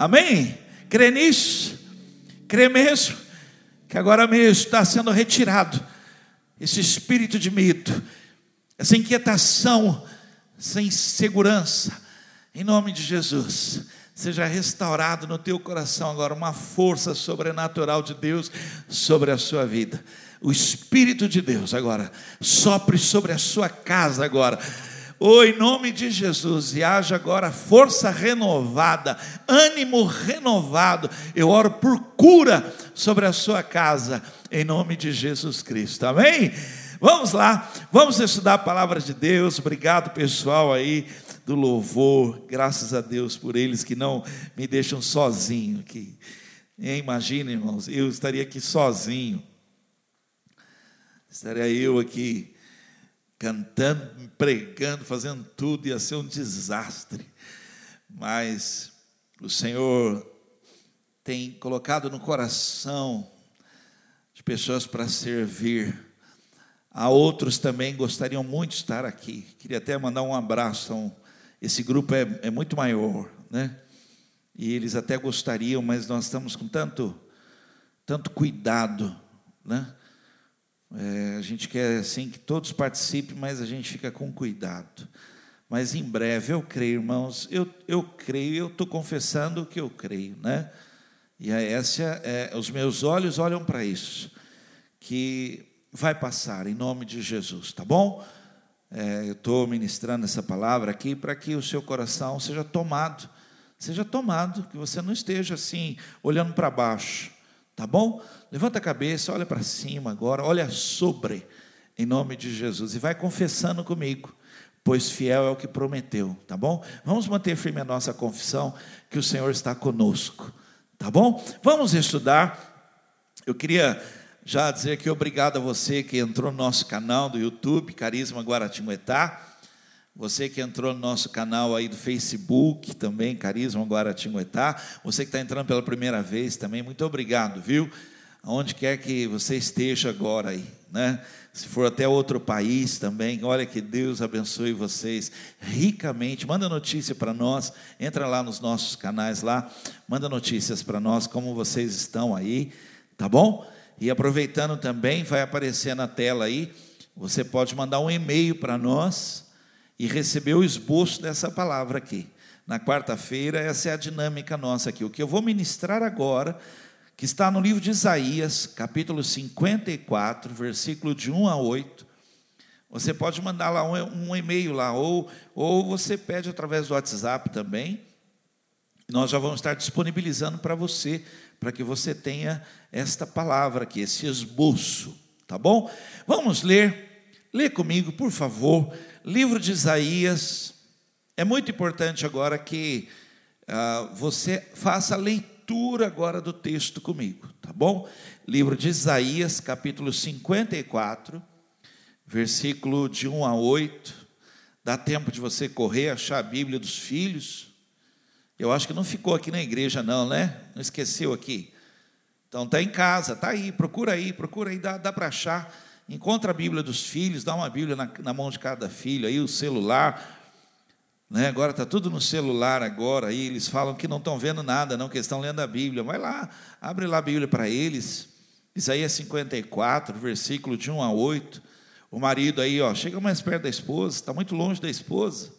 Amém? Crê nisso? Crê mesmo? Que agora mesmo está sendo retirado esse espírito de medo, essa inquietação, essa insegurança, em nome de Jesus. Seja restaurado no teu coração agora uma força sobrenatural de Deus sobre a sua vida. O Espírito de Deus agora sopre sobre a sua casa agora Oh, em nome de Jesus, e haja agora força renovada, ânimo renovado. Eu oro por cura sobre a sua casa, em nome de Jesus Cristo. Amém? Vamos lá, vamos estudar a palavra de Deus. Obrigado, pessoal aí do louvor. Graças a Deus por eles que não me deixam sozinho aqui. Imagina, irmãos, eu estaria aqui sozinho. Estaria eu aqui cantando, pregando, fazendo tudo, ia ser um desastre. Mas o Senhor tem colocado no coração de pessoas para servir. Há outros também gostariam muito de estar aqui. Queria até mandar um abraço. Um, esse grupo é, é muito maior, né? E eles até gostariam, mas nós estamos com tanto, tanto cuidado, né? É, a gente quer assim que todos participem, mas a gente fica com cuidado. Mas em breve, eu creio, irmãos, eu, eu creio, eu estou confessando o que eu creio, né? E essa é, os meus olhos olham para isso, que vai passar em nome de Jesus, tá bom? É, eu estou ministrando essa palavra aqui para que o seu coração seja tomado, seja tomado, que você não esteja assim, olhando para baixo, tá bom? Levanta a cabeça, olha para cima agora, olha sobre, em nome de Jesus, e vai confessando comigo, pois fiel é o que prometeu, tá bom? Vamos manter firme a nossa confissão, que o Senhor está conosco, tá bom? Vamos estudar. Eu queria já dizer que obrigado a você que entrou no nosso canal do YouTube, Carisma Guaratinguetá. Você que entrou no nosso canal aí do Facebook também, Carisma Guaratinguetá. Você que está entrando pela primeira vez também, muito obrigado, viu? aonde quer que você esteja agora aí, né? Se for até outro país também, olha que Deus abençoe vocês ricamente. Manda notícia para nós, entra lá nos nossos canais lá, manda notícias para nós como vocês estão aí, tá bom? E aproveitando também, vai aparecer na tela aí, você pode mandar um e-mail para nós e receber o esboço dessa palavra aqui. Na quarta-feira, essa é a dinâmica nossa aqui. O que eu vou ministrar agora que está no livro de Isaías, capítulo 54, versículo de 1 a 8. Você pode mandar lá um, um e-mail lá, ou, ou você pede através do WhatsApp também. Nós já vamos estar disponibilizando para você, para que você tenha esta palavra aqui, esse esboço, tá bom? Vamos ler, lê comigo, por favor, livro de Isaías. É muito importante agora que ah, você faça a leitura agora do texto comigo, tá bom? Livro de Isaías, capítulo 54, versículo de 1 a 8. Dá tempo de você correr, achar a Bíblia dos filhos. Eu acho que não ficou aqui na igreja, não, né? Não esqueceu aqui. Então está em casa, está aí, procura aí, procura aí, dá, dá para achar. Encontra a Bíblia dos filhos, dá uma Bíblia na, na mão de cada filho aí, o celular, né? Agora está tudo no celular agora, aí eles falam que não estão vendo nada, não, que estão lendo a Bíblia. Vai lá, abre lá a Bíblia para eles. Isaías 54, versículo de 1 a 8. O marido aí, ó, chega mais perto da esposa, está muito longe da esposa.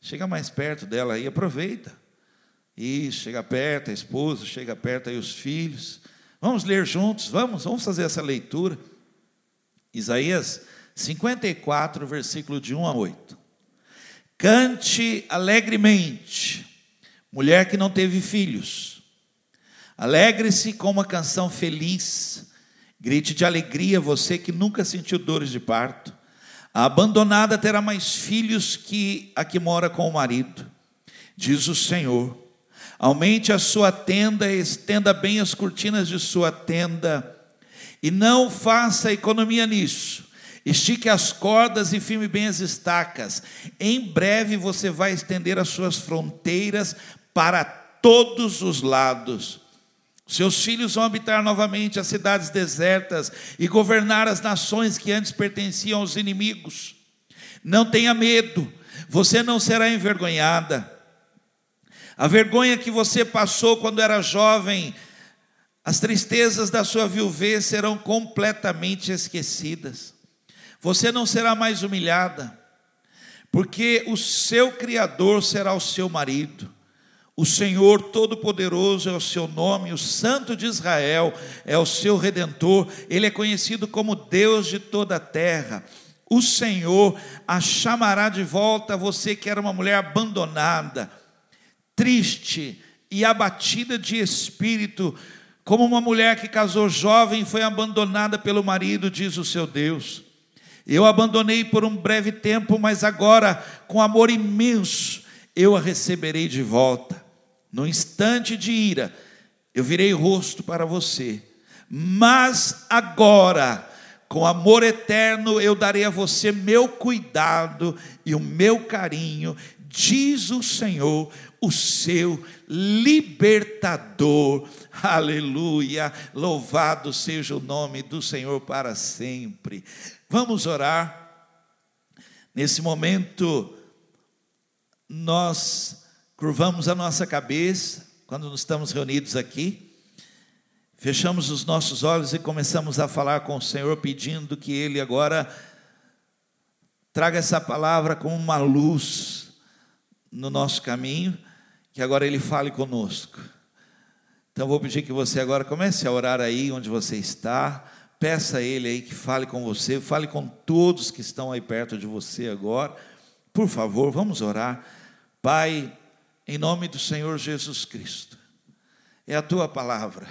Chega mais perto dela aí, aproveita. Isso, chega perto a esposa, chega perto aí os filhos. Vamos ler juntos, vamos, vamos fazer essa leitura. Isaías 54, versículo de 1 a 8. Cante alegremente, mulher que não teve filhos. Alegre-se com uma canção feliz. Grite de alegria você que nunca sentiu dores de parto. A abandonada terá mais filhos que a que mora com o marido. Diz o Senhor: Aumente a sua tenda, estenda bem as cortinas de sua tenda, e não faça economia nisso Estique as cordas e firme bem as estacas. Em breve você vai estender as suas fronteiras para todos os lados. Seus filhos vão habitar novamente as cidades desertas e governar as nações que antes pertenciam aos inimigos. Não tenha medo, você não será envergonhada. A vergonha que você passou quando era jovem, as tristezas da sua viuvez serão completamente esquecidas. Você não será mais humilhada, porque o seu Criador será o seu marido. O Senhor Todo-Poderoso é o seu nome, o Santo de Israel é o seu redentor, ele é conhecido como Deus de toda a terra. O Senhor a chamará de volta, você que era uma mulher abandonada, triste e abatida de espírito, como uma mulher que casou jovem foi abandonada pelo marido, diz o seu Deus. Eu abandonei por um breve tempo, mas agora, com amor imenso, eu a receberei de volta. No instante de ira, eu virei rosto para você, mas agora, com amor eterno, eu darei a você meu cuidado e o meu carinho, diz o Senhor, o seu libertador. Aleluia! Louvado seja o nome do Senhor para sempre. Vamos orar. Nesse momento, nós curvamos a nossa cabeça quando estamos reunidos aqui, fechamos os nossos olhos e começamos a falar com o Senhor, pedindo que Ele agora traga essa palavra como uma luz no nosso caminho, que agora Ele fale conosco. Então vou pedir que você agora comece a orar aí onde você está, peça a Ele aí que fale com você, fale com todos que estão aí perto de você agora. Por favor, vamos orar. Pai, em nome do Senhor Jesus Cristo. É a tua palavra.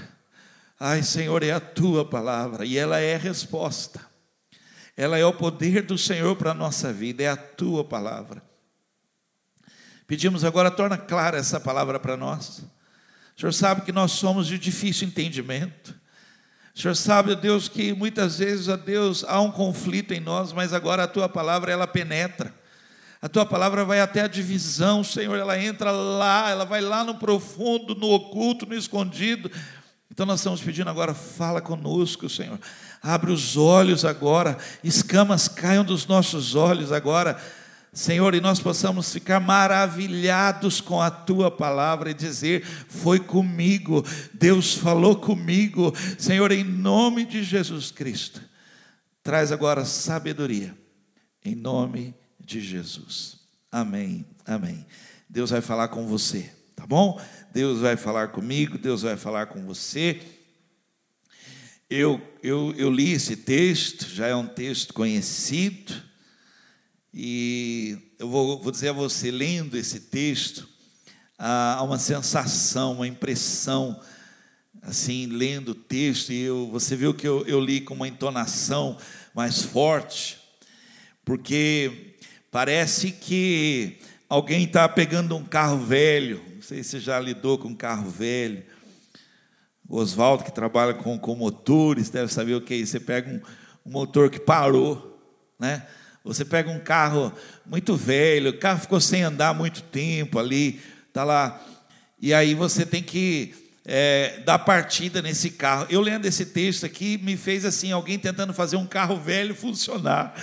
Ai, Senhor, é a tua palavra e ela é resposta. Ela é o poder do Senhor para a nossa vida, é a tua palavra. Pedimos agora, torna clara essa palavra para nós. O Senhor sabe que nós somos de difícil entendimento. O Senhor sabe, Deus, que muitas vezes, ó Deus, há um conflito em nós, mas agora a tua palavra ela penetra. A tua palavra vai até a divisão, Senhor, ela entra lá, ela vai lá no profundo, no oculto, no escondido. Então nós estamos pedindo agora, fala conosco, Senhor. Abre os olhos agora, escamas caiam dos nossos olhos agora. Senhor, e nós possamos ficar maravilhados com a tua palavra e dizer: Foi comigo, Deus falou comigo, Senhor, em nome de Jesus Cristo. Traz agora sabedoria, em nome de Jesus. Amém, amém. Deus vai falar com você, tá bom? Deus vai falar comigo, Deus vai falar com você. Eu, eu, eu li esse texto, já é um texto conhecido, e eu vou, vou dizer a você, lendo esse texto, há uma sensação, uma impressão, assim, lendo o texto, e eu, você viu que eu, eu li com uma entonação mais forte, porque Parece que alguém está pegando um carro velho. Não sei se já lidou com um carro velho. O Oswaldo, que trabalha com, com motores, deve saber o que é isso. Você pega um, um motor que parou, né? Você pega um carro muito velho, o carro ficou sem andar muito tempo ali, está lá. E aí você tem que é, dar partida nesse carro. Eu lendo esse texto aqui, me fez assim, alguém tentando fazer um carro velho funcionar.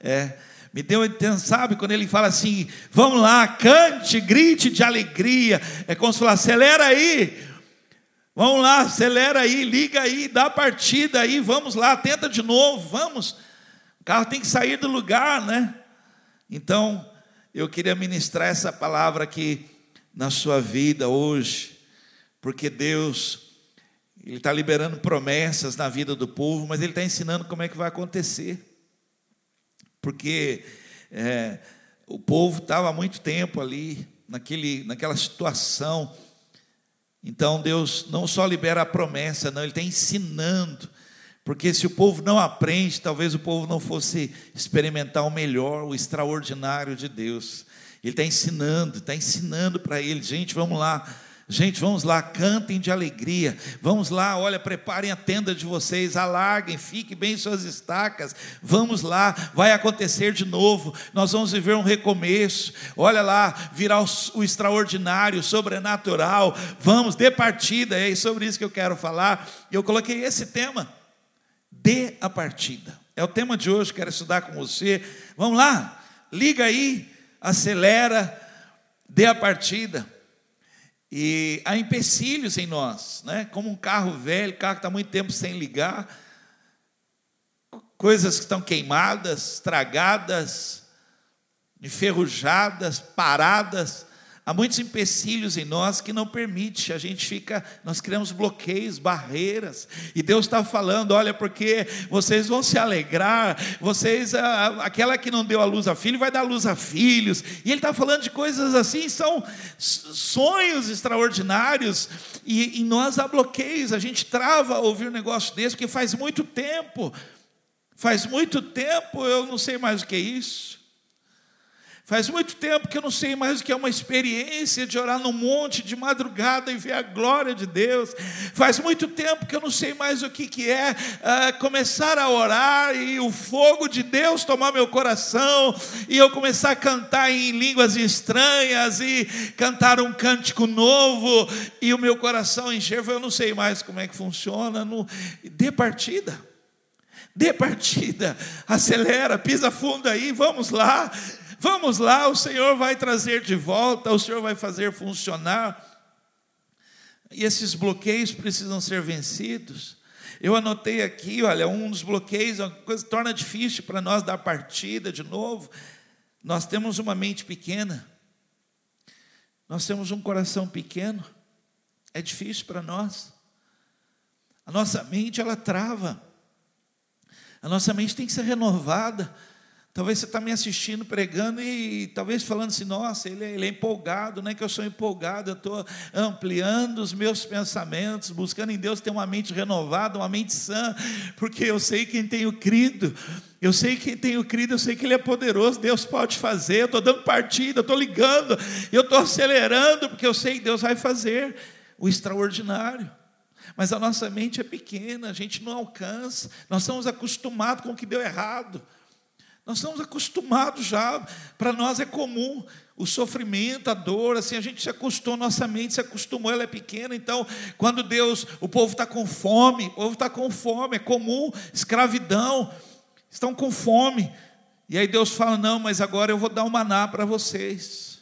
É, me deu a sabe, quando ele fala assim, vamos lá, cante, grite de alegria. É como se falar, acelera aí. Vamos lá, acelera aí, liga aí, dá partida aí, vamos lá, tenta de novo, vamos. Carro tem que sair do lugar, né? Então, eu queria ministrar essa palavra aqui na sua vida hoje, porque Deus, Ele está liberando promessas na vida do povo, mas Ele está ensinando como é que vai acontecer porque é, o povo estava há muito tempo ali, naquele, naquela situação. Então Deus não só libera a promessa, não, Ele está ensinando. Porque se o povo não aprende, talvez o povo não fosse experimentar o melhor, o extraordinário de Deus. Ele está ensinando, está ensinando para ele, gente, vamos lá Gente, vamos lá, cantem de alegria. Vamos lá, olha, preparem a tenda de vocês, alarguem, fiquem bem suas estacas. Vamos lá, vai acontecer de novo. Nós vamos viver um recomeço. Olha lá, virá o, o extraordinário, o sobrenatural. Vamos, dê partida. É sobre isso que eu quero falar. Eu coloquei esse tema. Dê a partida. É o tema de hoje, quero estudar com você. Vamos lá, liga aí, acelera, dê a partida. E há empecilhos em nós, né? como um carro velho, carro que está muito tempo sem ligar, coisas que estão queimadas, estragadas, enferrujadas, paradas. Há muitos empecilhos em nós que não permite, a gente fica, nós criamos bloqueios, barreiras, e Deus está falando: olha, porque vocês vão se alegrar, vocês, aquela que não deu a luz a filho, vai dar luz a filhos, e Ele está falando de coisas assim, são sonhos extraordinários, e em nós há bloqueios, a gente trava ouvir um negócio desse, porque faz muito tempo, faz muito tempo eu não sei mais o que é isso. Faz muito tempo que eu não sei mais o que é uma experiência de orar no monte de madrugada e ver a glória de Deus. Faz muito tempo que eu não sei mais o que, que é uh, começar a orar e o fogo de Deus tomar meu coração e eu começar a cantar em línguas estranhas e cantar um cântico novo e o meu coração encher. Eu não sei mais como é que funciona. No... Dê partida. Dê partida, acelera, pisa fundo aí, vamos lá. Vamos lá, o Senhor vai trazer de volta, o Senhor vai fazer funcionar. E esses bloqueios precisam ser vencidos. Eu anotei aqui, olha, um dos bloqueios, uma coisa que torna difícil para nós dar partida de novo. Nós temos uma mente pequena, nós temos um coração pequeno, é difícil para nós. A nossa mente, ela trava, a nossa mente tem que ser renovada. Talvez você está me assistindo pregando e talvez falando assim, nossa, ele é, ele é empolgado, não é que eu sou empolgado, eu estou ampliando os meus pensamentos, buscando em Deus ter uma mente renovada, uma mente sã, porque eu sei quem tenho crido, eu sei quem tenho crido, eu sei que Ele é poderoso, Deus pode fazer, eu estou dando partida, eu estou ligando, eu estou acelerando, porque eu sei que Deus vai fazer o extraordinário. Mas a nossa mente é pequena, a gente não alcança, nós estamos acostumados com o que deu errado. Nós estamos acostumados já, para nós é comum o sofrimento, a dor, assim, a gente se acostumou, nossa mente se acostumou, ela é pequena, então, quando Deus, o povo está com fome, o povo está com fome, é comum, escravidão, estão com fome, e aí Deus fala: não, mas agora eu vou dar um maná para vocês.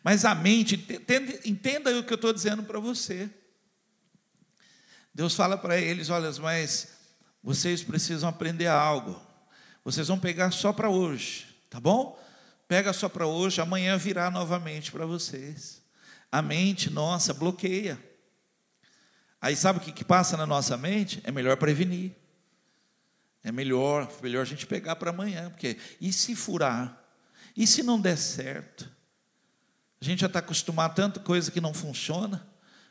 Mas a mente, entenda, entenda o que eu estou dizendo para você. Deus fala para eles: olha, mas vocês precisam aprender algo. Vocês vão pegar só para hoje, tá bom? Pega só para hoje, amanhã virá novamente para vocês. A mente nossa bloqueia. Aí sabe o que, que passa na nossa mente? É melhor prevenir. É melhor, melhor a gente pegar para amanhã, porque e se furar? E se não der certo? A gente já está acostumado a tanta coisa que não funciona.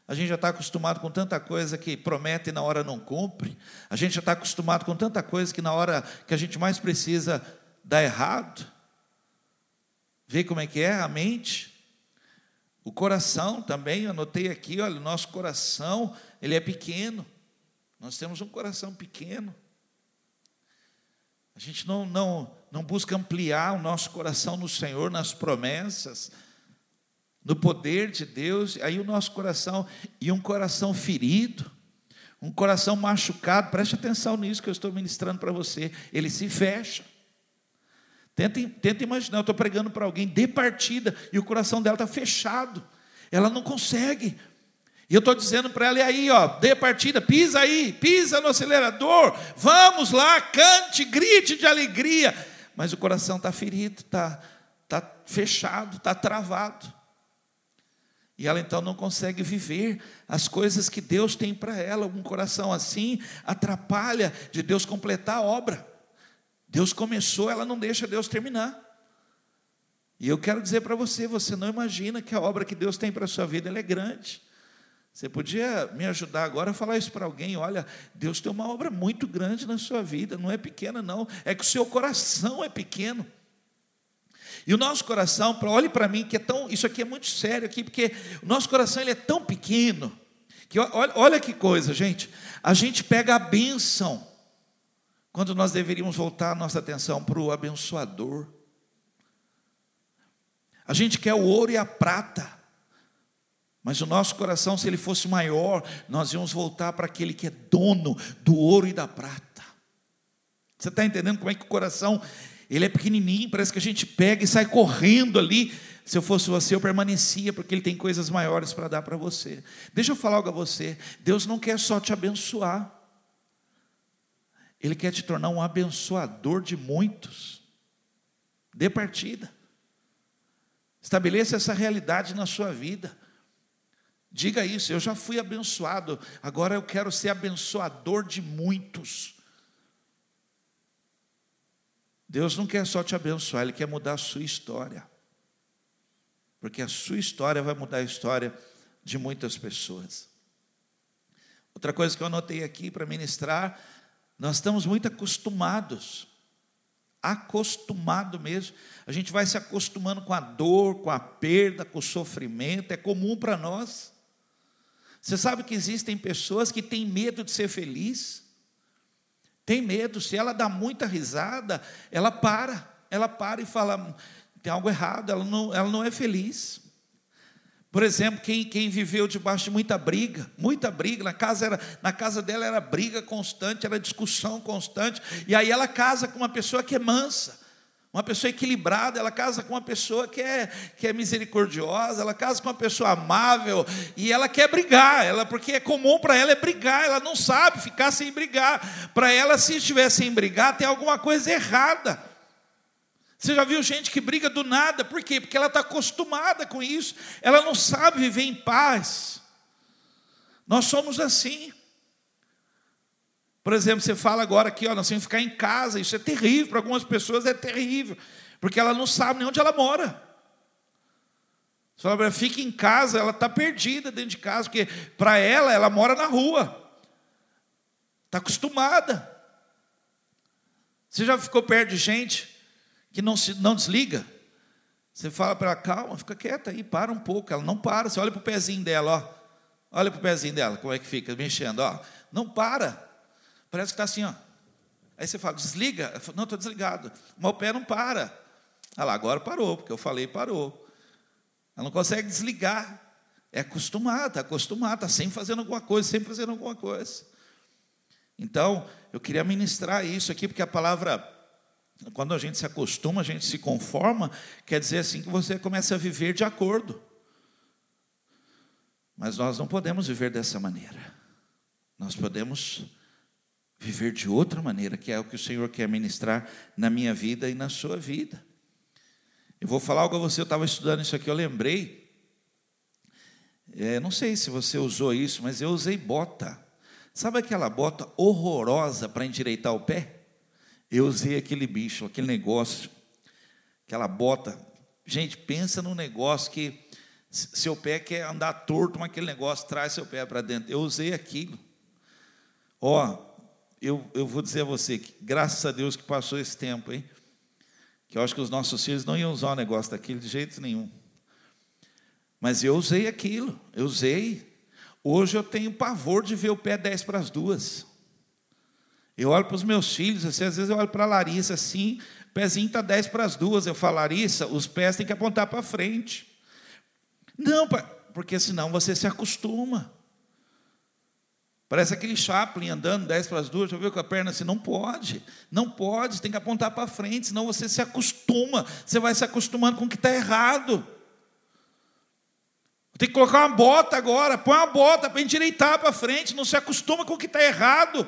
A gente já está acostumado com tanta coisa que promete e na hora não cumpre. A gente já está acostumado com tanta coisa que na hora que a gente mais precisa dá errado. Vê como é que é a mente. O coração também, anotei aqui, olha, o nosso coração, ele é pequeno. Nós temos um coração pequeno. A gente não, não, não busca ampliar o nosso coração no Senhor, nas promessas no poder de Deus, aí o nosso coração, e um coração ferido, um coração machucado, preste atenção nisso que eu estou ministrando para você, ele se fecha. Tenta, tenta imaginar, eu estou pregando para alguém de partida e o coração dela está fechado, ela não consegue. E eu estou dizendo para ela, e aí, ó, dê partida, pisa aí, pisa no acelerador, vamos lá, cante, grite de alegria. Mas o coração está ferido, está tá fechado, está travado. E ela então não consegue viver as coisas que Deus tem para ela. Um coração assim atrapalha de Deus completar a obra. Deus começou, ela não deixa Deus terminar. E eu quero dizer para você, você não imagina que a obra que Deus tem para a sua vida é grande. Você podia me ajudar agora a falar isso para alguém? Olha, Deus tem uma obra muito grande na sua vida, não é pequena, não. É que o seu coração é pequeno. E o nosso coração, olhe para mim, que é tão, isso aqui é muito sério aqui, porque o nosso coração ele é tão pequeno, que olha, olha que coisa, gente. A gente pega a bênção, quando nós deveríamos voltar a nossa atenção para o abençoador. A gente quer o ouro e a prata, mas o nosso coração, se ele fosse maior, nós íamos voltar para aquele que é dono do ouro e da prata. Você está entendendo como é que o coração ele é pequenininho, parece que a gente pega e sai correndo ali se eu fosse você, eu permanecia, porque Ele tem coisas maiores para dar para você. Deixa eu falar algo a você: Deus não quer só te abençoar, Ele quer te tornar um abençoador de muitos. Dê partida, estabeleça essa realidade na sua vida. Diga isso, eu já fui abençoado, agora eu quero ser abençoador de muitos. Deus não quer só te abençoar, Ele quer mudar a sua história. Porque a sua história vai mudar a história de muitas pessoas. Outra coisa que eu anotei aqui para ministrar, nós estamos muito acostumados, acostumado mesmo. A gente vai se acostumando com a dor, com a perda, com o sofrimento, é comum para nós. Você sabe que existem pessoas que têm medo de ser feliz? Tem medo, se ela dá muita risada, ela para, ela para e fala: tem algo errado, ela não, ela não é feliz. Por exemplo, quem, quem viveu debaixo de muita briga, muita briga, na casa, era, na casa dela era briga constante, era discussão constante, e aí ela casa com uma pessoa que é mansa, uma pessoa equilibrada, ela casa com uma pessoa que é, que é misericordiosa, ela casa com uma pessoa amável, e ela quer brigar, ela, porque é comum para ela é brigar, ela não sabe ficar sem brigar. Para ela, se estiver sem brigar, tem alguma coisa errada. Você já viu gente que briga do nada, por quê? Porque ela está acostumada com isso, ela não sabe viver em paz. Nós somos assim. Por exemplo, você fala agora aqui, ó, nós temos que ficar em casa, isso é terrível, para algumas pessoas é terrível, porque ela não sabe nem onde ela mora. Você fala, fica em casa, ela está perdida dentro de casa, porque para ela, ela mora na rua, está acostumada. Você já ficou perto de gente que não, se, não desliga? Você fala para ela, calma, fica quieta aí, para um pouco. Ela não para, você olha para o pezinho dela, ó. Olha para o pezinho dela, como é que fica, mexendo, ó. Não para. Parece que está assim, ó. Aí você fala, desliga. Falo, não, estou desligado. Mas o pé não para. Ah lá, agora parou, porque eu falei, parou. Ela não consegue desligar. É acostumada, está acostumada, está sempre fazendo alguma coisa, sempre fazendo alguma coisa. Então, eu queria ministrar isso aqui, porque a palavra, quando a gente se acostuma, a gente se conforma, quer dizer assim que você começa a viver de acordo. Mas nós não podemos viver dessa maneira. Nós podemos viver de outra maneira, que é o que o Senhor quer ministrar na minha vida e na sua vida. Eu vou falar algo a você, eu estava estudando isso aqui, eu lembrei. É, não sei se você usou isso, mas eu usei bota. Sabe aquela bota horrorosa para endireitar o pé? Eu usei aquele bicho, aquele negócio, aquela bota. Gente, pensa num negócio que seu pé quer andar torto, mas aquele negócio traz seu pé para dentro. Eu usei aquilo. Ó, eu, eu vou dizer a você que, graças a Deus que passou esse tempo, hein? Que eu acho que os nossos filhos não iam usar o negócio daquilo de jeito nenhum. Mas eu usei aquilo, eu usei. Hoje eu tenho pavor de ver o pé 10 para as duas. Eu olho para os meus filhos, assim, às vezes eu olho para a Larissa assim, pezinho está 10 para as duas. Eu falo, Larissa, os pés têm que apontar para frente. Não, porque senão você se acostuma. Parece aquele Chaplin andando 10 para as duas, já viu com a perna assim? Não pode, não pode, tem que apontar para frente, senão você se acostuma, você vai se acostumando com o que está errado. Tem que colocar uma bota agora, põe uma bota para endireitar para frente, não se acostuma com o que está errado.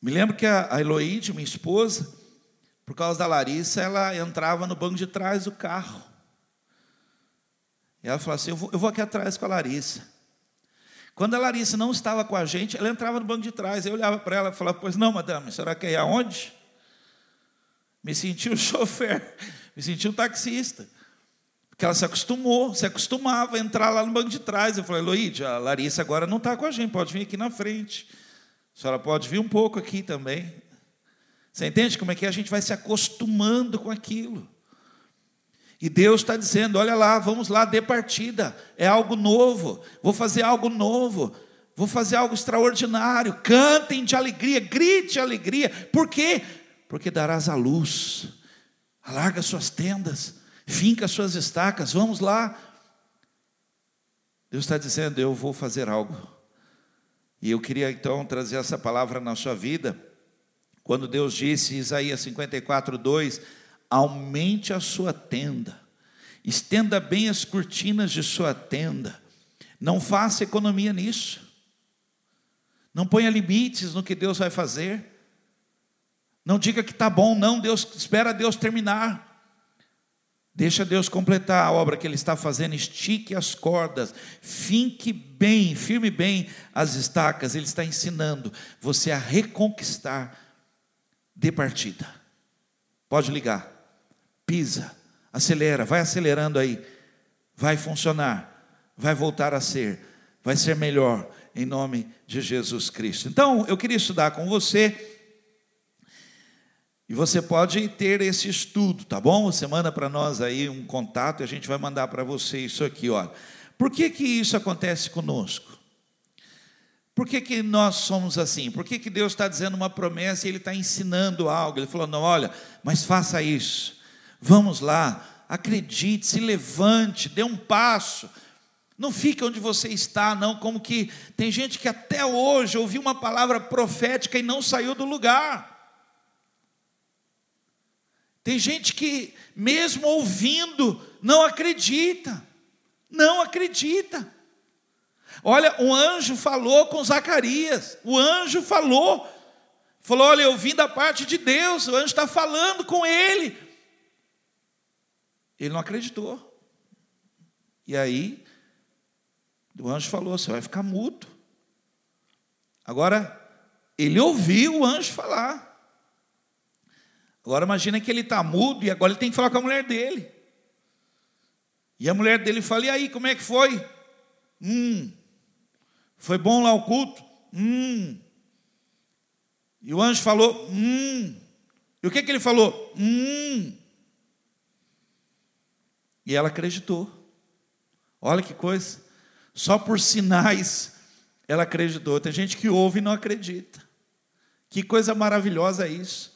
Me lembro que a Eloíde, minha esposa, por causa da Larissa, ela entrava no banco de trás do carro. E ela falou assim: Eu vou, eu vou aqui atrás com a Larissa. Quando a Larissa não estava com a gente, ela entrava no banco de trás. Eu olhava para ela e falava: Pois não, madame, senhora quer ir aonde? Me senti um chofer, me senti um taxista. Porque ela se acostumou, se acostumava a entrar lá no banco de trás. Eu falei: Loide, a Larissa agora não está com a gente, pode vir aqui na frente. A senhora pode vir um pouco aqui também. Você entende como é que a gente vai se acostumando com aquilo? E Deus está dizendo: olha lá, vamos lá, dê partida, é algo novo, vou fazer algo novo, vou fazer algo extraordinário. Cantem de alegria, grite de alegria, por quê? Porque darás a luz, alarga suas tendas, finca suas estacas, vamos lá. Deus está dizendo: eu vou fazer algo. E eu queria então trazer essa palavra na sua vida, quando Deus disse, Isaías 54, 2: aumente a sua tenda, estenda bem as cortinas de sua tenda, não faça economia nisso, não ponha limites no que Deus vai fazer, não diga que está bom, não, Deus espera Deus terminar. Deixa Deus completar a obra que Ele está fazendo, estique as cordas, finque bem, firme bem as estacas. Ele está ensinando você a reconquistar de partida. Pode ligar, pisa, acelera, vai acelerando aí, vai funcionar, vai voltar a ser, vai ser melhor, em nome de Jesus Cristo. Então, eu queria estudar com você e você pode ter esse estudo, tá bom? Você manda para nós aí um contato e a gente vai mandar para você isso aqui, ó. Por que, que isso acontece conosco? Por que, que nós somos assim? Por que, que Deus está dizendo uma promessa e Ele está ensinando algo? Ele falou: não, olha, mas faça isso. Vamos lá, acredite, se levante, dê um passo. Não fique onde você está, não, como que tem gente que até hoje ouviu uma palavra profética e não saiu do lugar. Tem gente que, mesmo ouvindo, não acredita. Não acredita. Olha, um anjo falou com Zacarias. O anjo falou. Falou: Olha, eu vim da parte de Deus. O anjo está falando com ele. Ele não acreditou. E aí, o anjo falou: Você vai ficar mudo. Agora, ele ouviu o anjo falar. Agora imagina que ele está mudo e agora ele tem que falar com a mulher dele. E a mulher dele fala: E aí, como é que foi? Hum, foi bom lá o culto? Hum. E o anjo falou: Hum. E o que, que ele falou? Hum. E ela acreditou. Olha que coisa. Só por sinais ela acreditou. Tem gente que ouve e não acredita. Que coisa maravilhosa é isso.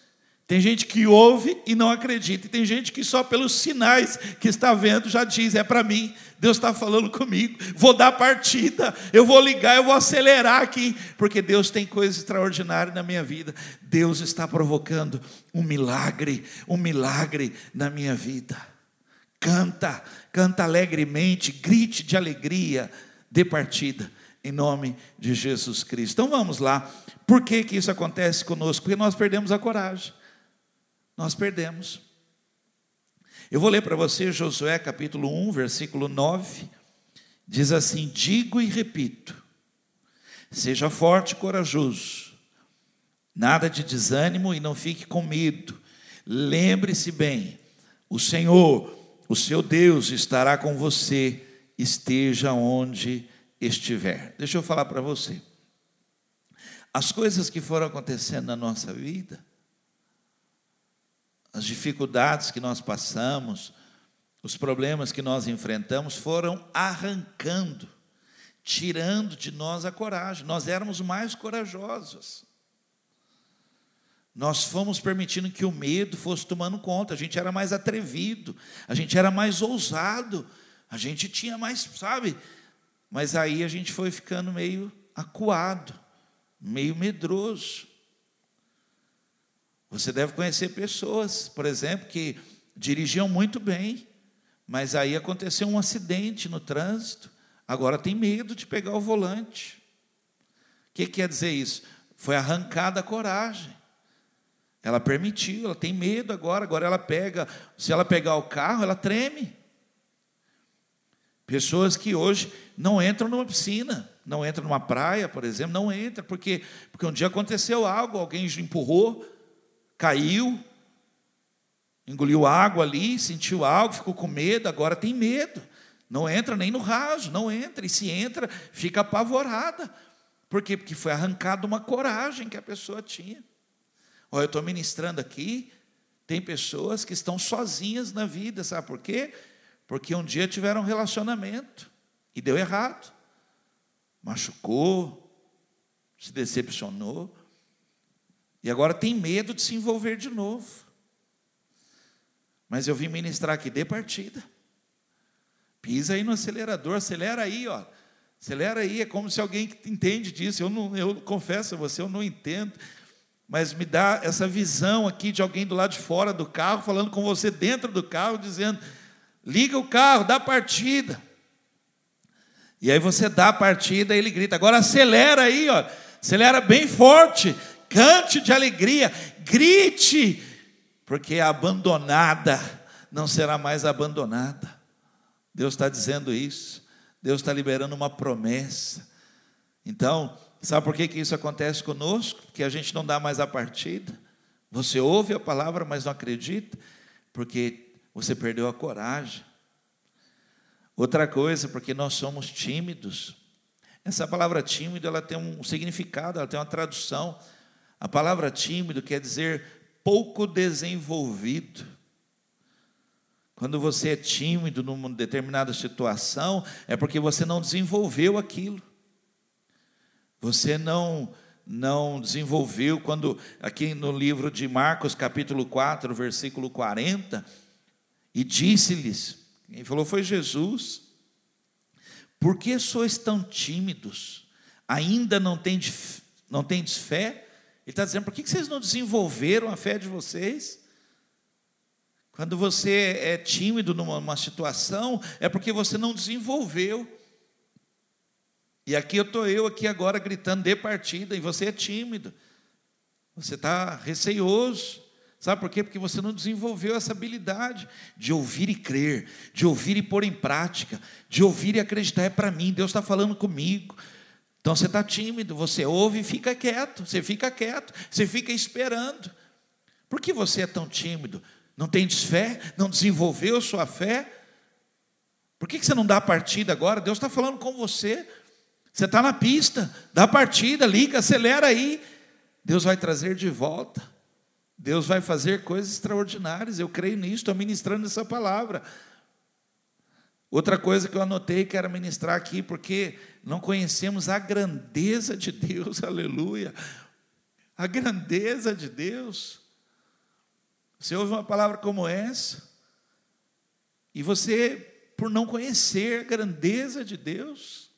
Tem gente que ouve e não acredita, e tem gente que só pelos sinais que está vendo já diz: é para mim, Deus está falando comigo, vou dar partida, eu vou ligar, eu vou acelerar aqui, porque Deus tem coisas extraordinárias na minha vida. Deus está provocando um milagre, um milagre na minha vida. Canta, canta alegremente, grite de alegria, dê partida, em nome de Jesus Cristo. Então vamos lá, por que, que isso acontece conosco? Porque nós perdemos a coragem nós perdemos. Eu vou ler para você Josué capítulo 1, versículo 9. Diz assim: Digo e repito, seja forte e corajoso, nada de desânimo e não fique com medo. Lembre-se bem, o Senhor, o seu Deus, estará com você, esteja onde estiver. Deixa eu falar para você. As coisas que foram acontecendo na nossa vida, as dificuldades que nós passamos, os problemas que nós enfrentamos foram arrancando, tirando de nós a coragem. Nós éramos mais corajosos. Nós fomos permitindo que o medo fosse tomando conta, a gente era mais atrevido, a gente era mais ousado, a gente tinha mais, sabe? Mas aí a gente foi ficando meio acuado, meio medroso. Você deve conhecer pessoas, por exemplo, que dirigiam muito bem, mas aí aconteceu um acidente no trânsito, agora tem medo de pegar o volante. O que quer dizer isso? Foi arrancada a coragem. Ela permitiu, ela tem medo agora, agora ela pega, se ela pegar o carro, ela treme. Pessoas que hoje não entram numa piscina, não entram numa praia, por exemplo, não entram, porque, porque um dia aconteceu algo, alguém empurrou, caiu, engoliu água ali, sentiu algo, ficou com medo, agora tem medo. Não entra nem no raso, não entra. E se entra, fica apavorada. Por quê? Porque foi arrancada uma coragem que a pessoa tinha. Olha, eu estou ministrando aqui, tem pessoas que estão sozinhas na vida, sabe por quê? Porque um dia tiveram um relacionamento e deu errado. Machucou, se decepcionou, e agora tem medo de se envolver de novo. Mas eu vim ministrar aqui, dê partida. Pisa aí no acelerador, acelera aí, ó. Acelera aí, é como se alguém que entende disso. Eu, não, eu confesso a você, eu não entendo. Mas me dá essa visão aqui de alguém do lado de fora do carro, falando com você dentro do carro, dizendo: liga o carro, dá partida. E aí você dá a partida e ele grita: agora acelera aí, ó, acelera bem forte, cante de alegria, grite, porque a abandonada não será mais abandonada. Deus está dizendo isso, Deus está liberando uma promessa. Então, Sabe por que, que isso acontece conosco? Porque a gente não dá mais a partida. Você ouve a palavra, mas não acredita, porque você perdeu a coragem. Outra coisa, porque nós somos tímidos. Essa palavra tímido, ela tem um significado, ela tem uma tradução. A palavra tímido quer dizer pouco desenvolvido. Quando você é tímido numa determinada situação, é porque você não desenvolveu aquilo. Você não não desenvolveu quando aqui no livro de Marcos, capítulo 4, versículo 40, e disse-lhes, quem falou foi Jesus: Por que sois tão tímidos? Ainda não tendes, não tendes fé? Ele está dizendo, por que vocês não desenvolveram a fé de vocês? Quando você é tímido numa situação, é porque você não desenvolveu. E aqui eu estou eu aqui agora gritando de partida, e você é tímido. Você está receioso. Sabe por quê? Porque você não desenvolveu essa habilidade de ouvir e crer, de ouvir e pôr em prática, de ouvir e acreditar. É para mim, Deus está falando comigo. Então você está tímido, você ouve e fica quieto, você fica quieto, você fica esperando. Por que você é tão tímido? Não tem fé? Não desenvolveu sua fé? Por que você não dá a partida agora? Deus está falando com você. Você está na pista, dá partida, liga, acelera aí. Deus vai trazer de volta. Deus vai fazer coisas extraordinárias. Eu creio nisso, estou ministrando essa palavra. Outra coisa que eu anotei que era ministrar aqui, porque não conhecemos a grandeza de Deus, aleluia. A grandeza de Deus. Você ouve uma palavra como essa, e você, por não conhecer a grandeza de Deus,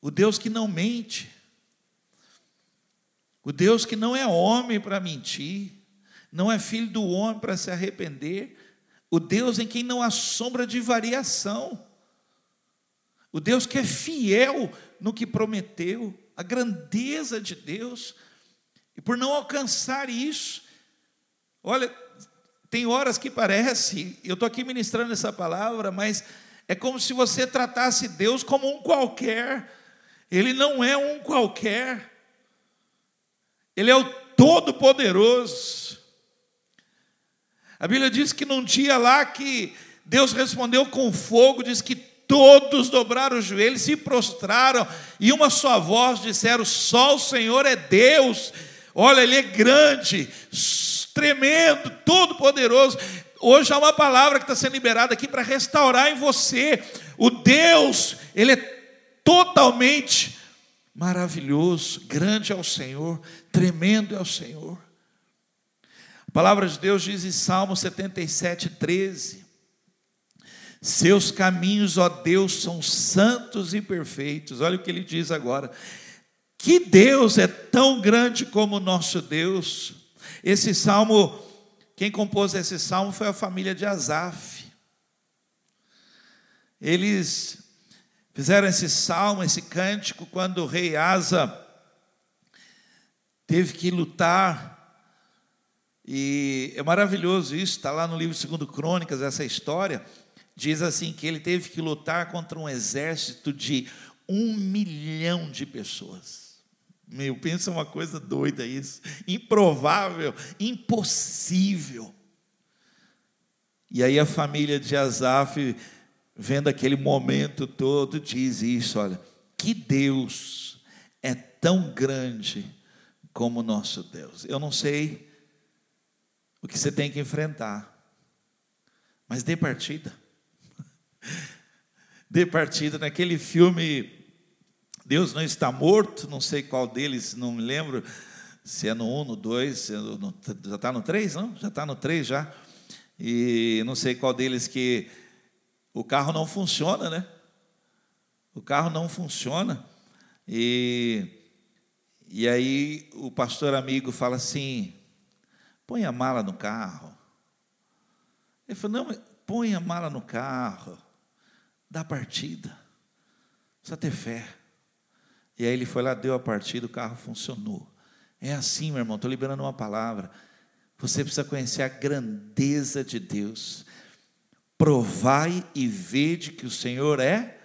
o Deus que não mente, o Deus que não é homem para mentir, não é filho do homem para se arrepender, o Deus em quem não há sombra de variação, o Deus que é fiel no que prometeu, a grandeza de Deus, e por não alcançar isso, olha, tem horas que parece, eu estou aqui ministrando essa palavra, mas é como se você tratasse Deus como um qualquer, ele não é um qualquer, ele é o Todo-Poderoso. A Bíblia diz que num dia lá que Deus respondeu com fogo, diz que todos dobraram os joelhos, se prostraram, e uma só voz disseram: Só o Senhor é Deus. Olha, Ele é grande, tremendo, todo-poderoso. Hoje há uma palavra que está sendo liberada aqui para restaurar em você. O Deus, Ele é totalmente maravilhoso, grande é o Senhor, tremendo é o Senhor. A palavra de Deus diz em Salmo 77, 13: Seus caminhos, ó Deus, são santos e perfeitos. Olha o que ele diz agora. Que Deus é tão grande como o nosso Deus. Esse salmo, quem compôs esse salmo foi a família de Asaf. Eles Fizeram esse salmo, esse cântico, quando o rei Asa teve que lutar. E é maravilhoso isso, está lá no livro Segundo Crônicas, essa história. Diz assim que ele teve que lutar contra um exército de um milhão de pessoas. Meu, pensa uma coisa doida isso. Improvável, impossível. E aí a família de Asaf vendo aquele momento todo, diz isso: olha, que Deus é tão grande como nosso Deus. Eu não sei o que você tem que enfrentar, mas dê partida. dê partida naquele filme Deus não está morto, não sei qual deles, não me lembro se é no 1, no 2, é já está no 3, não? Já está no 3 já. E não sei qual deles que o carro não funciona, né? O carro não funciona. E, E aí o pastor amigo fala assim: põe a mala no carro. Ele falou: não, põe a mala no carro, dá partida, precisa ter fé. E aí ele foi lá, deu a partida, o carro funcionou. É assim, meu irmão, estou liberando uma palavra. Você precisa conhecer a grandeza de Deus. Provai e vede que o Senhor é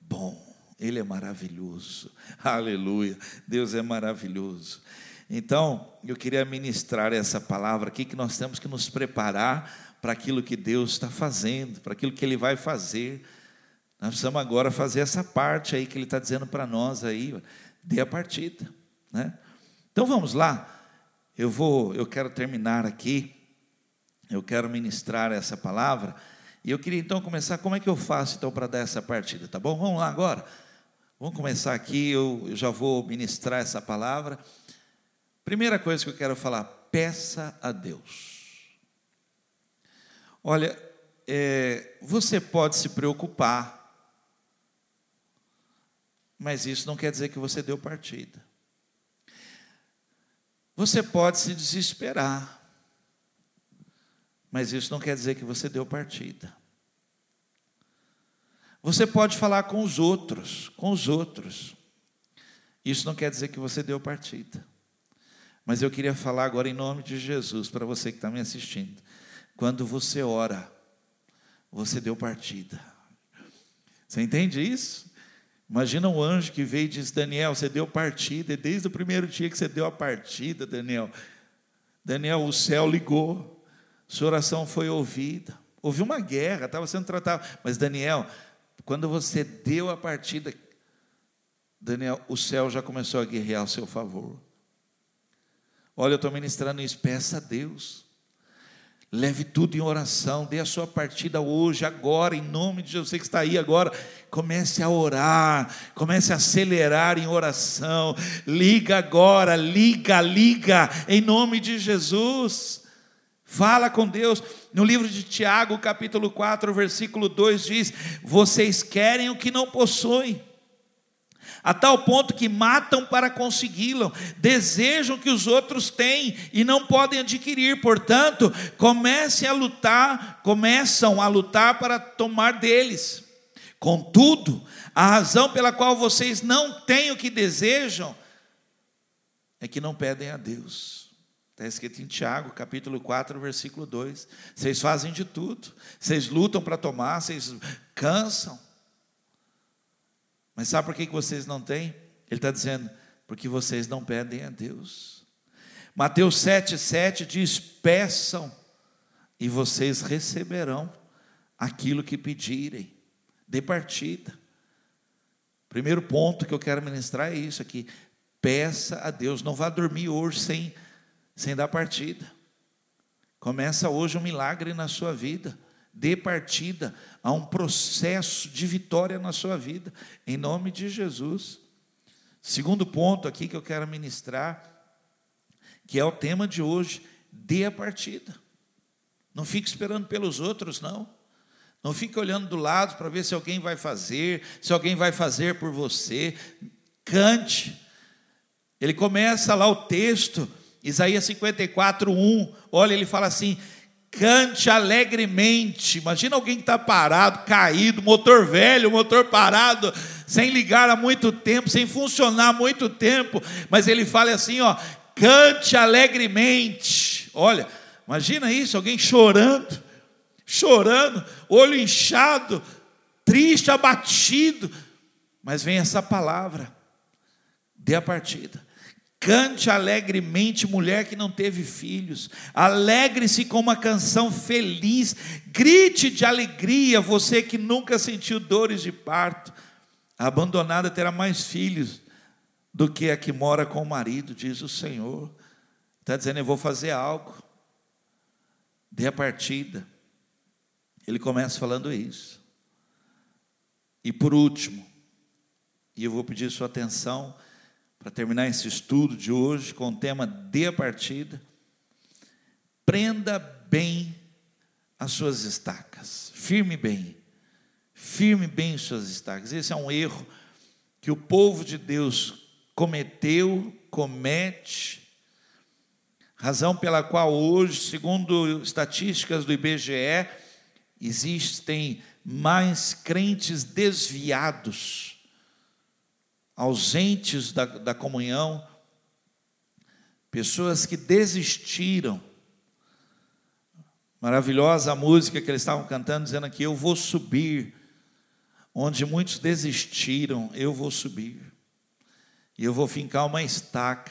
bom. Ele é maravilhoso. Aleluia. Deus é maravilhoso. Então, eu queria ministrar essa palavra aqui que nós temos que nos preparar para aquilo que Deus está fazendo, para aquilo que Ele vai fazer. Nós precisamos agora fazer essa parte aí que Ele está dizendo para nós aí, dê a partida, né? Então vamos lá. Eu vou, eu quero terminar aqui. Eu quero ministrar essa palavra. E eu queria então começar. Como é que eu faço então para dar essa partida? Tá bom? Vamos lá agora. Vamos começar aqui. Eu, já vou ministrar essa palavra. Primeira coisa que eu quero falar: peça a Deus. Olha, é, você pode se preocupar, mas isso não quer dizer que você deu partida. Você pode se desesperar, mas isso não quer dizer que você deu partida. Você pode falar com os outros, com os outros. Isso não quer dizer que você deu partida. Mas eu queria falar agora em nome de Jesus para você que está me assistindo. Quando você ora, você deu partida. Você entende isso? Imagina um anjo que veio e diz: Daniel, você deu partida, e desde o primeiro dia que você deu a partida, Daniel, Daniel, o céu ligou, sua oração foi ouvida. Houve uma guerra, estava sendo tratado, mas Daniel, quando você deu a partida, Daniel, o céu já começou a guerrear ao seu favor. Olha, eu estou ministrando isso, peça a Deus. Leve tudo em oração, dê a sua partida hoje, agora, em nome de Jesus. Você que está aí agora, comece a orar, comece a acelerar em oração. Liga agora, liga, liga, em nome de Jesus. Fala com Deus. No livro de Tiago, capítulo 4, versículo 2 diz: Vocês querem o que não possuem a tal ponto que matam para consegui-lo, desejam que os outros têm e não podem adquirir, portanto, comecem a lutar, começam a lutar para tomar deles. Contudo, a razão pela qual vocês não têm o que desejam é que não pedem a Deus. Está escrito em Tiago, capítulo 4, versículo 2. Vocês fazem de tudo, vocês lutam para tomar, vocês cansam, mas sabe por que vocês não têm? Ele está dizendo, porque vocês não pedem a Deus. Mateus 7,7 diz: peçam e vocês receberão aquilo que pedirem. Dê partida. Primeiro ponto que eu quero ministrar é isso aqui. Peça a Deus. Não vá dormir hoje sem, sem dar partida. Começa hoje um milagre na sua vida dê partida a um processo de vitória na sua vida, em nome de Jesus. Segundo ponto aqui que eu quero ministrar, que é o tema de hoje, dê a partida. Não fique esperando pelos outros, não. Não fique olhando do lado para ver se alguém vai fazer, se alguém vai fazer por você. Cante. Ele começa lá o texto, Isaías 54, 1. Olha, ele fala assim: cante alegremente. Imagina alguém que está parado, caído, motor velho, motor parado, sem ligar há muito tempo, sem funcionar há muito tempo. Mas ele fala assim: ó, cante alegremente. Olha, imagina isso, alguém chorando, chorando, olho inchado, triste, abatido. Mas vem essa palavra, dê a partida. Cante alegremente, mulher que não teve filhos. Alegre-se com uma canção feliz. Grite de alegria, você que nunca sentiu dores de parto. A abandonada terá mais filhos do que a que mora com o marido, diz o Senhor. Está dizendo: Eu vou fazer algo. Dê a partida. Ele começa falando isso. E por último, e eu vou pedir sua atenção para terminar esse estudo de hoje com o tema de a partida, prenda bem as suas estacas, firme bem, firme bem suas estacas. Esse é um erro que o povo de Deus cometeu, comete, razão pela qual hoje, segundo estatísticas do IBGE, existem mais crentes desviados, ausentes da, da comunhão, pessoas que desistiram. Maravilhosa a música que eles estavam cantando, dizendo aqui: Eu vou subir, onde muitos desistiram, eu vou subir, e eu vou fincar uma estaca.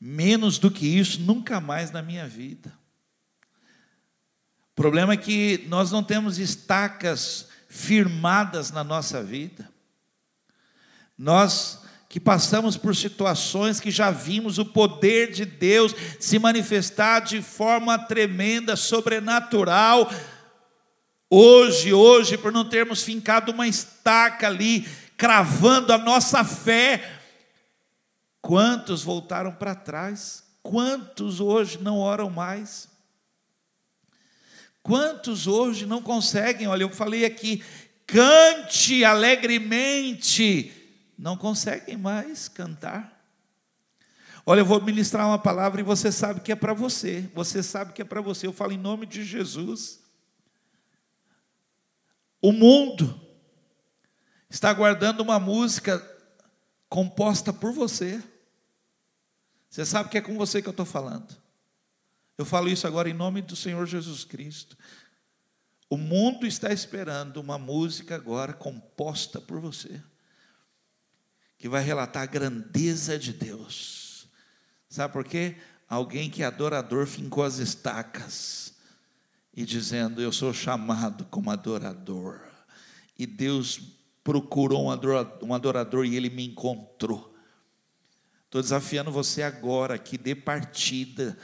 Menos do que isso, nunca mais na minha vida. O problema é que nós não temos estacas firmadas na nossa vida. Nós que passamos por situações que já vimos o poder de Deus se manifestar de forma tremenda, sobrenatural. Hoje, hoje, por não termos fincado uma estaca ali, cravando a nossa fé, quantos voltaram para trás? Quantos hoje não oram mais? Quantos hoje não conseguem? Olha, eu falei aqui, cante alegremente não conseguem mais cantar. Olha, eu vou ministrar uma palavra e você sabe que é para você. Você sabe que é para você. Eu falo em nome de Jesus. O mundo está guardando uma música composta por você. Você sabe que é com você que eu estou falando. Eu falo isso agora em nome do Senhor Jesus Cristo. O mundo está esperando uma música agora composta por você que vai relatar a grandeza de Deus. Sabe por quê? Alguém que é adorador fincou as estacas e dizendo: Eu sou chamado como adorador. E Deus procurou um adorador, e ele me encontrou. Estou desafiando você agora que dê partida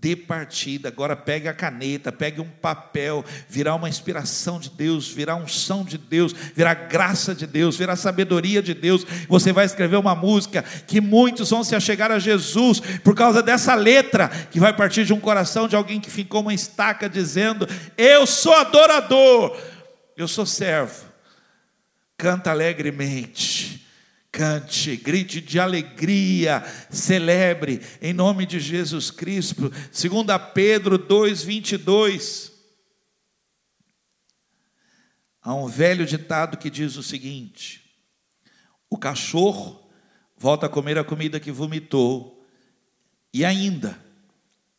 dê partida. Agora pegue a caneta, pegue um papel, virá uma inspiração de Deus, virá unção de Deus, virá graça de Deus, virá sabedoria de Deus. Você vai escrever uma música que muitos vão se achegar a Jesus por causa dessa letra que vai partir de um coração de alguém que ficou uma estaca dizendo: "Eu sou adorador, eu sou servo". Canta alegremente cante, grite de alegria, celebre em nome de Jesus Cristo. 2 Pedro 2:22. Há um velho ditado que diz o seguinte: O cachorro volta a comer a comida que vomitou, e ainda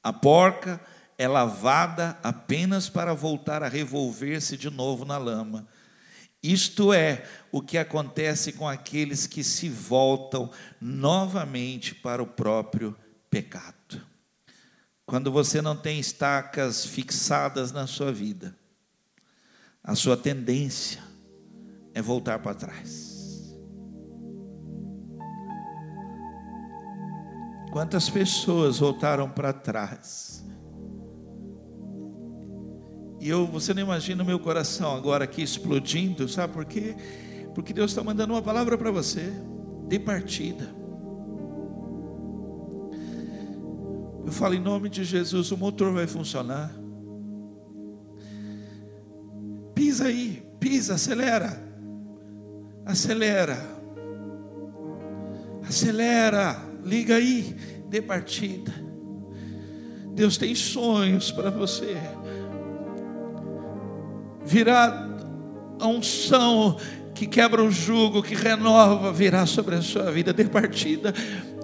a porca é lavada apenas para voltar a revolver-se de novo na lama. Isto é o que acontece com aqueles que se voltam novamente para o próprio pecado. Quando você não tem estacas fixadas na sua vida, a sua tendência é voltar para trás. Quantas pessoas voltaram para trás? E eu, você não imagina o meu coração agora aqui explodindo, sabe por quê? Porque Deus está mandando uma palavra para você, de partida. Eu falo em nome de Jesus, o motor vai funcionar. Pisa aí, pisa, acelera. Acelera. Acelera, liga aí, de partida. Deus tem sonhos para você virá a unção que quebra o jugo, que renova, virá sobre a sua vida de partida.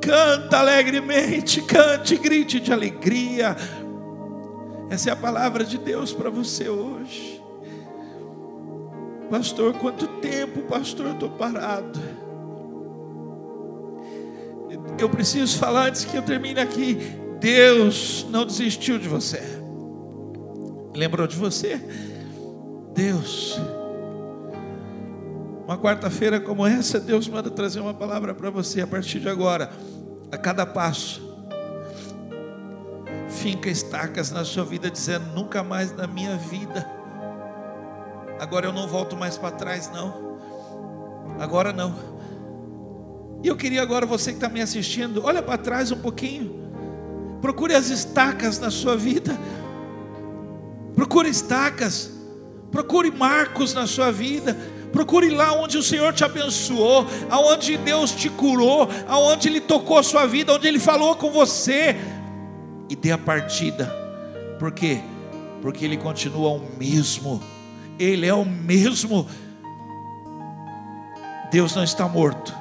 Canta alegremente, cante, grite de alegria. Essa é a palavra de Deus para você hoje. Pastor, quanto tempo, pastor, estou parado. Eu preciso falar antes que eu termine aqui. Deus não desistiu de você. Lembrou de você? Deus. Uma quarta-feira como essa, Deus manda trazer uma palavra para você a partir de agora, a cada passo. Finca estacas na sua vida, dizendo: nunca mais na minha vida. Agora eu não volto mais para trás, não. Agora não. E eu queria agora, você que está me assistindo, olha para trás um pouquinho. Procure as estacas na sua vida. Procure estacas. Procure marcos na sua vida. Procure lá onde o Senhor te abençoou, aonde Deus te curou, aonde Ele tocou a sua vida, onde Ele falou com você. E dê a partida. Por quê? Porque Ele continua o mesmo. Ele é o mesmo. Deus não está morto.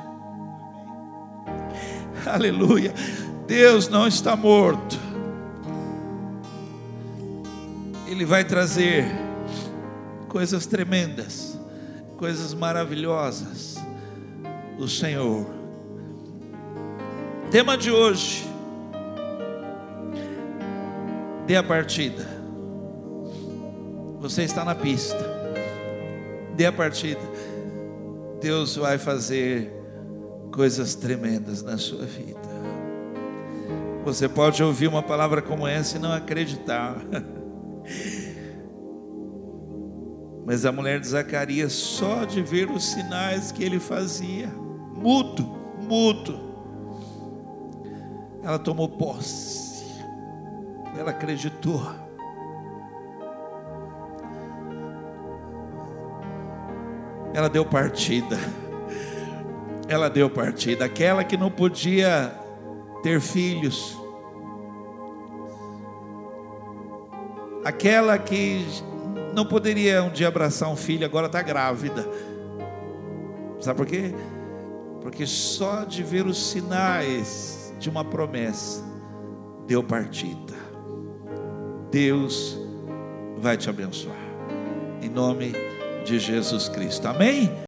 Aleluia. Deus não está morto. Ele vai trazer coisas tremendas, coisas maravilhosas. O Senhor. Tema de hoje. Dê a partida. Você está na pista. Dê a partida. Deus vai fazer coisas tremendas na sua vida. Você pode ouvir uma palavra como essa e não acreditar. Mas a mulher de Zacarias, só de ver os sinais que ele fazia, mudo, mudo, ela tomou posse, ela acreditou. Ela deu partida, ela deu partida. Aquela que não podia ter filhos, aquela que não poderia um dia abraçar um filho, agora está grávida. Sabe por quê? Porque só de ver os sinais de uma promessa, deu partida. Deus vai te abençoar. Em nome de Jesus Cristo. Amém?